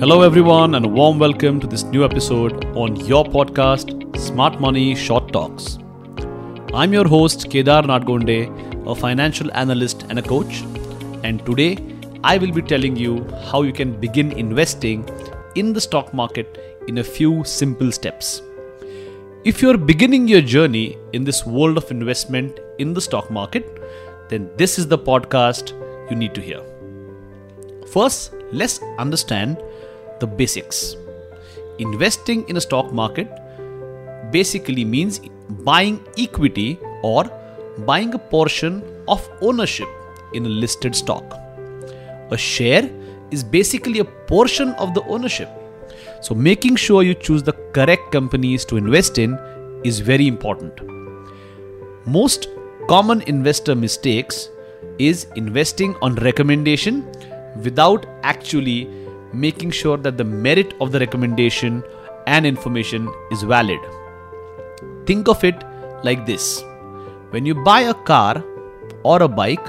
Hello, everyone, and a warm welcome to this new episode on your podcast, Smart Money Short Talks. I'm your host, Kedar Nadgonde, a financial analyst and a coach, and today I will be telling you how you can begin investing in the stock market in a few simple steps. If you're beginning your journey in this world of investment in the stock market, then this is the podcast you need to hear. First, let's understand the basics. Investing in a stock market basically means buying equity or buying a portion of ownership in a listed stock. A share is basically a portion of the ownership. So, making sure you choose the correct companies to invest in is very important. Most common investor mistakes is investing on recommendation without actually making sure that the merit of the recommendation and information is valid. Think of it like this when you buy a car or a bike,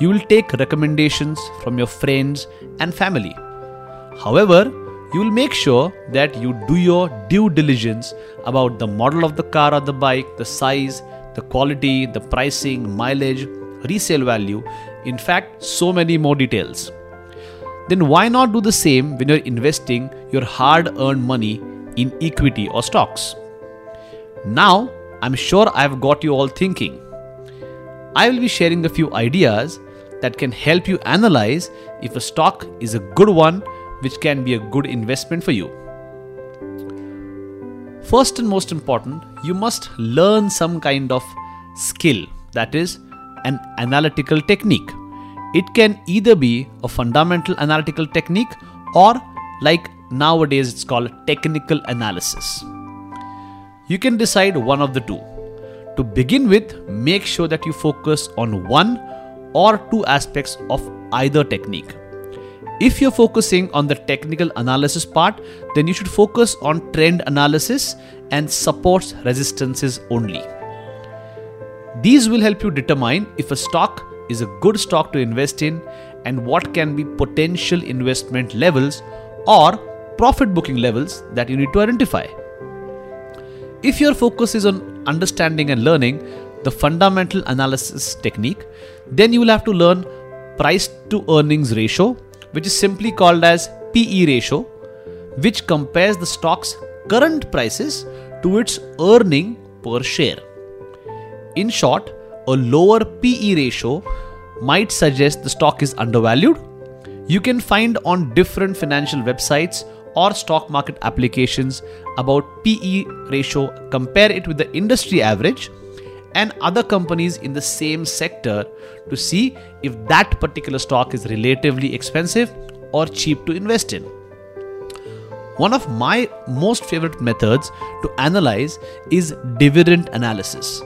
you will take recommendations from your friends and family. However, you will make sure that you do your due diligence about the model of the car or the bike, the size, the quality, the pricing, mileage, resale value, in fact, so many more details then why not do the same when you're investing your hard earned money in equity or stocks? Now, I'm sure I've got you all thinking. I will be sharing a few ideas that can help you analyze if a stock is a good one which can be a good investment for you. First and most important, you must learn some kind of skill that is, an analytical technique. It can either be a fundamental analytical technique or, like nowadays, it's called technical analysis. You can decide one of the two. To begin with, make sure that you focus on one or two aspects of either technique. If you're focusing on the technical analysis part, then you should focus on trend analysis and supports resistances only. These will help you determine if a stock is a good stock to invest in and what can be potential investment levels or profit booking levels that you need to identify. If your focus is on understanding and learning the fundamental analysis technique, then you will have to learn price to earnings ratio, which is simply called as PE ratio, which compares the stock's current prices to its earning per share. In short, a lower PE ratio might suggest the stock is undervalued. You can find on different financial websites or stock market applications about PE ratio, compare it with the industry average and other companies in the same sector to see if that particular stock is relatively expensive or cheap to invest in. One of my most favorite methods to analyze is dividend analysis.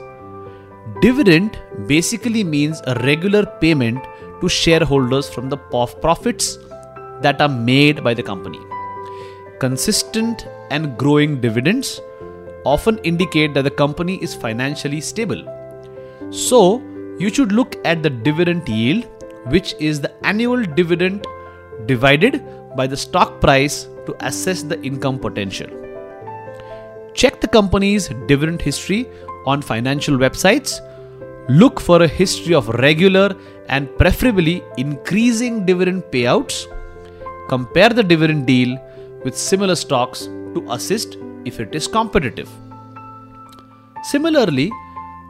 Dividend basically means a regular payment to shareholders from the profits that are made by the company. Consistent and growing dividends often indicate that the company is financially stable. So, you should look at the dividend yield, which is the annual dividend divided by the stock price to assess the income potential. Check the company's dividend history on financial websites Look for a history of regular and preferably increasing dividend payouts. Compare the dividend yield with similar stocks to assist if it is competitive. Similarly,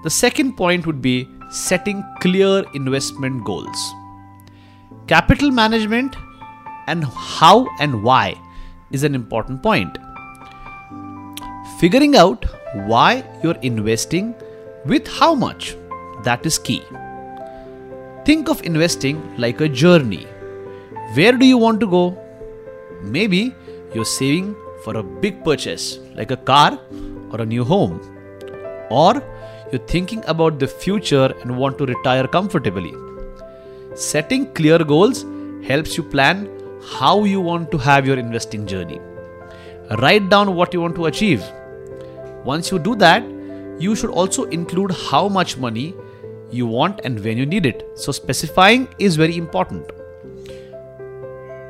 the second point would be setting clear investment goals. Capital management and how and why is an important point. Figuring out why you're investing with how much that is key. Think of investing like a journey. Where do you want to go? Maybe you're saving for a big purchase like a car or a new home. Or you're thinking about the future and want to retire comfortably. Setting clear goals helps you plan how you want to have your investing journey. Write down what you want to achieve. Once you do that, you should also include how much money you want and when you need it. So, specifying is very important.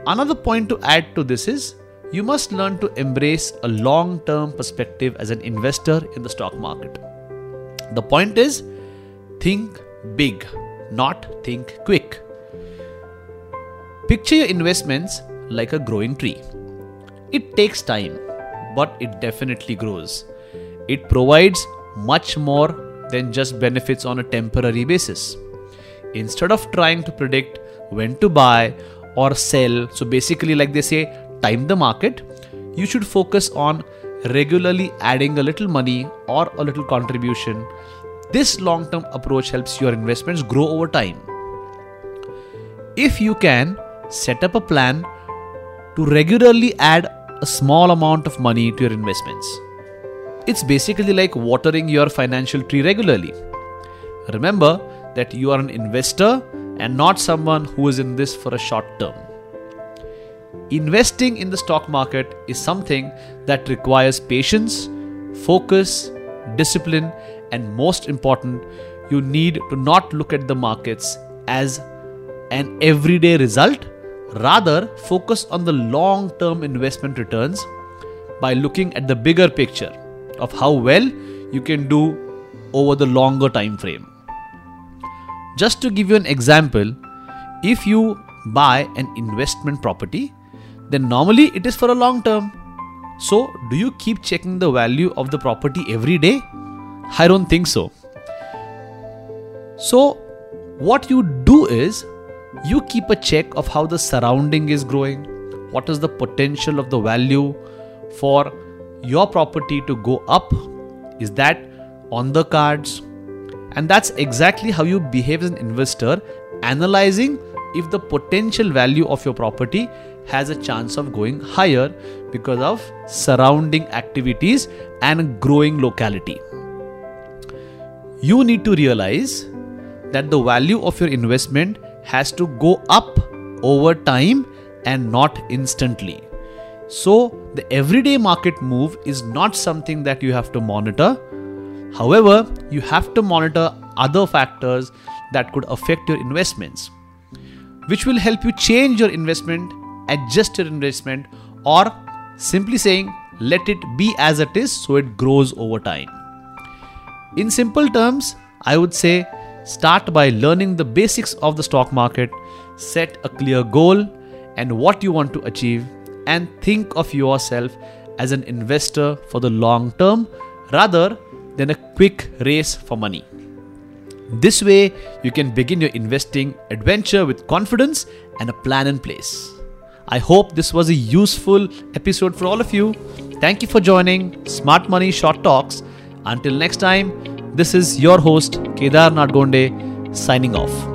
Another point to add to this is you must learn to embrace a long term perspective as an investor in the stock market. The point is think big, not think quick. Picture your investments like a growing tree. It takes time, but it definitely grows. It provides much more than just benefits on a temporary basis. Instead of trying to predict when to buy or sell, so basically, like they say, time the market, you should focus on regularly adding a little money or a little contribution. This long term approach helps your investments grow over time. If you can set up a plan to regularly add a small amount of money to your investments, it's basically like watering your financial tree regularly. Remember that you are an investor and not someone who is in this for a short term. Investing in the stock market is something that requires patience, focus, discipline, and most important, you need to not look at the markets as an everyday result, rather, focus on the long term investment returns by looking at the bigger picture of how well you can do over the longer time frame. Just to give you an example, if you buy an investment property, then normally it is for a long term. So, do you keep checking the value of the property every day? I don't think so. So, what you do is you keep a check of how the surrounding is growing, what is the potential of the value for your property to go up. Is that on the cards? And that's exactly how you behave as an investor, analyzing if the potential value of your property has a chance of going higher because of surrounding activities and growing locality. You need to realize that the value of your investment has to go up over time and not instantly. So, the everyday market move is not something that you have to monitor. However, you have to monitor other factors that could affect your investments, which will help you change your investment adjust your investment, or simply saying, let it be as it is so it grows over time. In simple terms, I would say start by learning the basics of the stock market, set a clear goal and what you want to achieve, and think of yourself as an investor for the long term rather than a quick race for money. This way, you can begin your investing adventure with confidence and a plan in place. I hope this was a useful episode for all of you. Thank you for joining Smart Money Short Talks. Until next time, this is your host, Kedar Nadgonde, signing off.